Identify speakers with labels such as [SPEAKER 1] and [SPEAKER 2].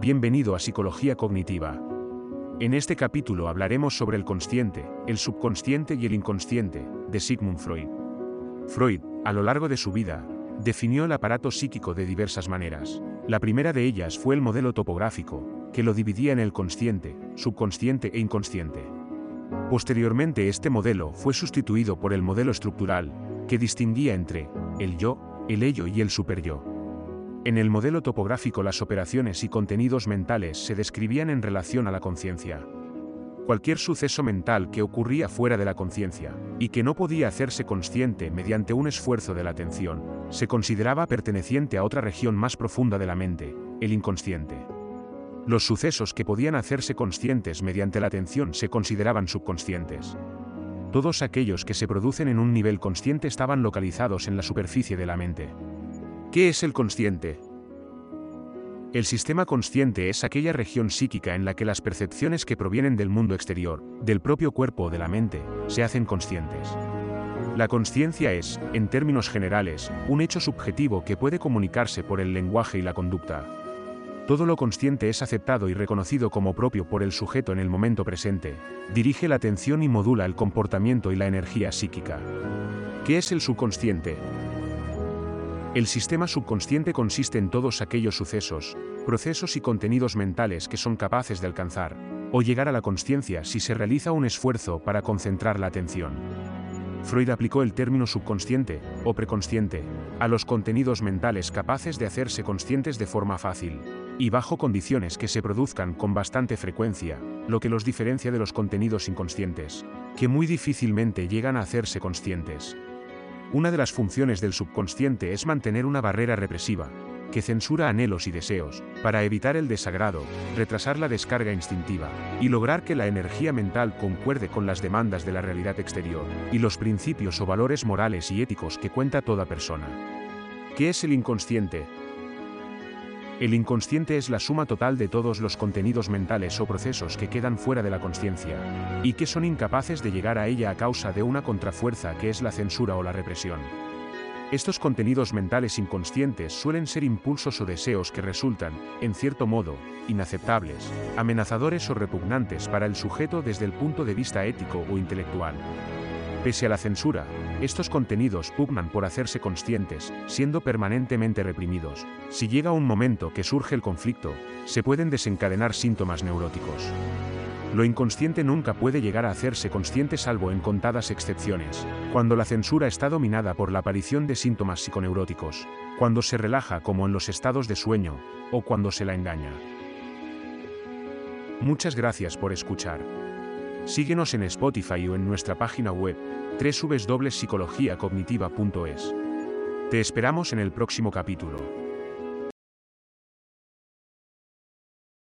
[SPEAKER 1] Bienvenido a Psicología Cognitiva. En este capítulo hablaremos sobre el consciente, el subconsciente y el inconsciente, de Sigmund Freud. Freud, a lo largo de su vida, definió el aparato psíquico de diversas maneras. La primera de ellas fue el modelo topográfico, que lo dividía en el consciente, subconsciente e inconsciente. Posteriormente este modelo fue sustituido por el modelo estructural, que distinguía entre el yo, el ello y el superyo. En el modelo topográfico las operaciones y contenidos mentales se describían en relación a la conciencia. Cualquier suceso mental que ocurría fuera de la conciencia, y que no podía hacerse consciente mediante un esfuerzo de la atención, se consideraba perteneciente a otra región más profunda de la mente, el inconsciente. Los sucesos que podían hacerse conscientes mediante la atención se consideraban subconscientes. Todos aquellos que se producen en un nivel consciente estaban localizados en la superficie de la mente. ¿Qué es el consciente? El sistema consciente es aquella región psíquica en la que las percepciones que provienen del mundo exterior, del propio cuerpo o de la mente, se hacen conscientes. La conciencia es, en términos generales, un hecho subjetivo que puede comunicarse por el lenguaje y la conducta. Todo lo consciente es aceptado y reconocido como propio por el sujeto en el momento presente, dirige la atención y modula el comportamiento y la energía psíquica. ¿Qué es el subconsciente? El sistema subconsciente consiste en todos aquellos sucesos, procesos y contenidos mentales que son capaces de alcanzar o llegar a la conciencia si se realiza un esfuerzo para concentrar la atención. Freud aplicó el término subconsciente, o preconsciente, a los contenidos mentales capaces de hacerse conscientes de forma fácil, y bajo condiciones que se produzcan con bastante frecuencia, lo que los diferencia de los contenidos inconscientes, que muy difícilmente llegan a hacerse conscientes. Una de las funciones del subconsciente es mantener una barrera represiva, que censura anhelos y deseos, para evitar el desagrado, retrasar la descarga instintiva, y lograr que la energía mental concuerde con las demandas de la realidad exterior, y los principios o valores morales y éticos que cuenta toda persona. ¿Qué es el inconsciente? El inconsciente es la suma total de todos los contenidos mentales o procesos que quedan fuera de la conciencia, y que son incapaces de llegar a ella a causa de una contrafuerza que es la censura o la represión. Estos contenidos mentales inconscientes suelen ser impulsos o deseos que resultan, en cierto modo, inaceptables, amenazadores o repugnantes para el sujeto desde el punto de vista ético o intelectual. Pese a la censura, estos contenidos pugnan por hacerse conscientes, siendo permanentemente reprimidos. Si llega un momento que surge el conflicto, se pueden desencadenar síntomas neuróticos. Lo inconsciente nunca puede llegar a hacerse consciente salvo en contadas excepciones, cuando la censura está dominada por la aparición de síntomas psiconeuróticos, cuando se relaja como en los estados de sueño, o cuando se la engaña. Muchas gracias por escuchar. Síguenos en Spotify o en nuestra página web, www.psicologiacognitiva.es. Te esperamos en el próximo capítulo.